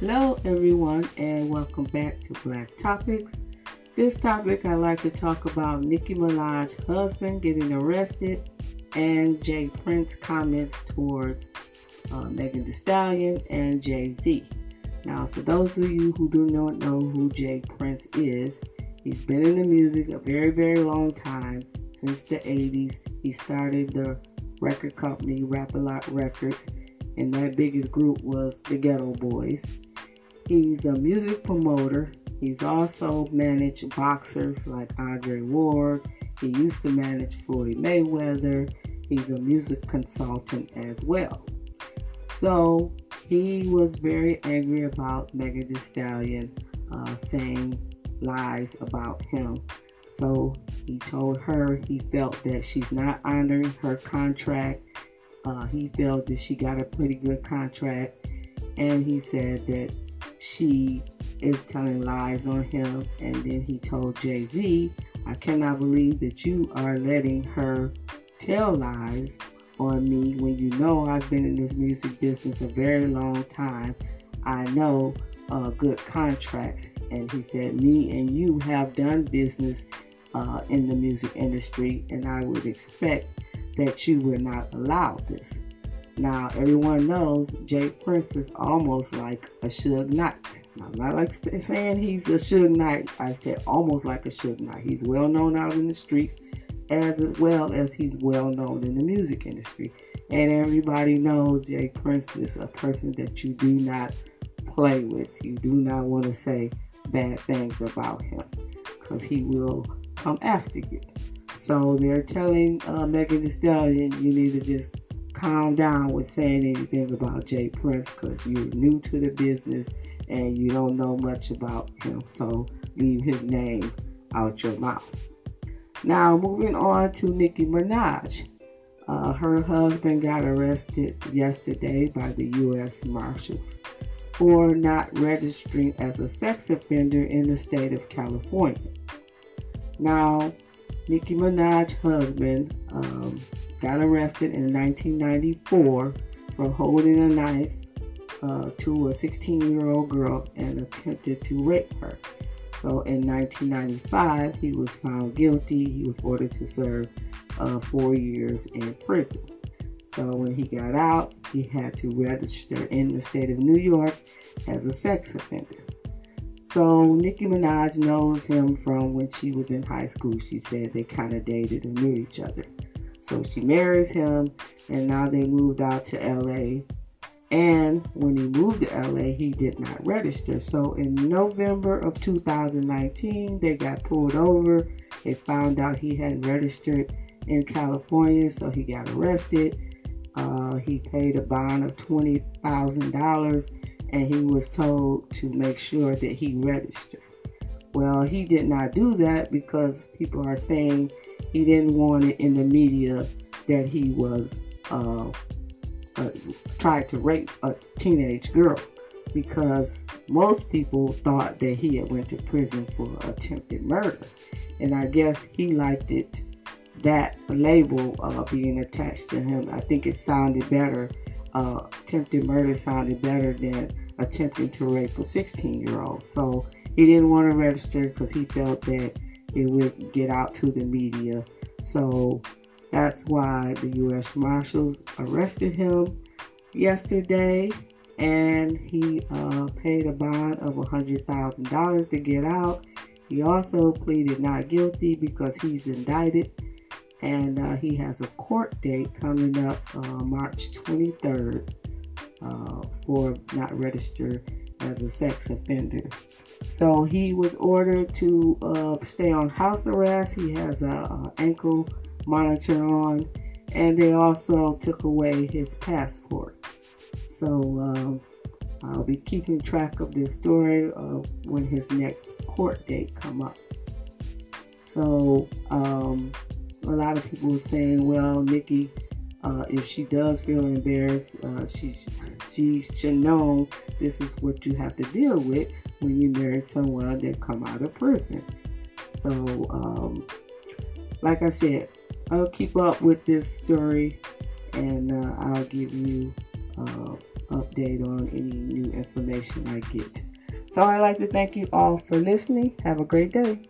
Hello, everyone, and welcome back to Black Topics. This topic, I like to talk about Nicki Minaj's husband getting arrested and J. Prince comments towards uh, Megan Thee Stallion and Jay Z. Now, for those of you who do not know who J. Prince is, he's been in the music a very, very long time since the 80s. He started the record company Rap a Lot Records, and that biggest group was the Geto Boys. He's a music promoter. He's also managed boxers like Andre Ward. He used to manage Floyd Mayweather. He's a music consultant as well. So he was very angry about Megan Thee Stallion uh, saying lies about him. So he told her he felt that she's not honoring her contract. Uh, he felt that she got a pretty good contract, and he said that she is telling lies on him. And then he told Jay Z, I cannot believe that you are letting her tell lies on me when you know I've been in this music business a very long time. I know uh, good contracts. And he said, Me and you have done business uh, in the music industry, and I would expect that you would not allow this. Now, everyone knows J. Prince is almost like a Suge Knight. I'm not like saying he's a Suge Knight. I said almost like a Suge Knight. He's well known out in the streets as well as he's well known in the music industry. And everybody knows J. Prince is a person that you do not play with. You do not want to say bad things about him because he will come after you. So they're telling uh, Megan Thee Stallion, you need to just calm down with saying anything about J. Prince because you're new to the business and you don't know much about him. So leave his name out your mouth. Now, moving on to Nicki Minaj. Uh, her husband got arrested yesterday by the U.S. Marshals for not registering as a sex offender in the state of California. Now, Nicki Minaj's husband um, got arrested in 1994 for holding a knife uh, to a 16 year old girl and attempted to rape her. So in 1995, he was found guilty. He was ordered to serve uh, four years in prison. So when he got out, he had to register in the state of New York as a sex offender. So Nicki Minaj knows him from when she was in high school. She said they kind of dated and knew each other. So she marries him, and now they moved out to LA. And when he moved to LA, he did not register. So in November of 2019, they got pulled over. They found out he hadn't registered in California, so he got arrested. Uh, he paid a bond of $20,000 and he was told to make sure that he registered. Well, he did not do that because people are saying he didn't want it in the media that he was uh, uh, tried to rape a teenage girl because most people thought that he had went to prison for attempted murder and i guess he liked it that label uh, being attached to him i think it sounded better uh, attempted murder sounded better than attempting to rape a 16 year old so he didn't want to register because he felt that it would get out to the media so that's why the U.S. Marshals arrested him yesterday and he uh, paid a bond of $100,000 to get out. He also pleaded not guilty because he's indicted and uh, he has a court date coming up uh, March 23rd uh, for not registered as a sex offender. So he was ordered to uh, stay on house arrest. He has a, a ankle monitor on, and they also took away his passport. So um, I'll be keeping track of this story of when his next court date come up. So um, a lot of people saying, well, Nicki, uh, if she does feel embarrassed, uh, she she should know this is what you have to deal with when you marry someone that come out of prison. So, um, like I said, I'll keep up with this story and uh, I'll give you uh, update on any new information I get. So I'd like to thank you all for listening. Have a great day.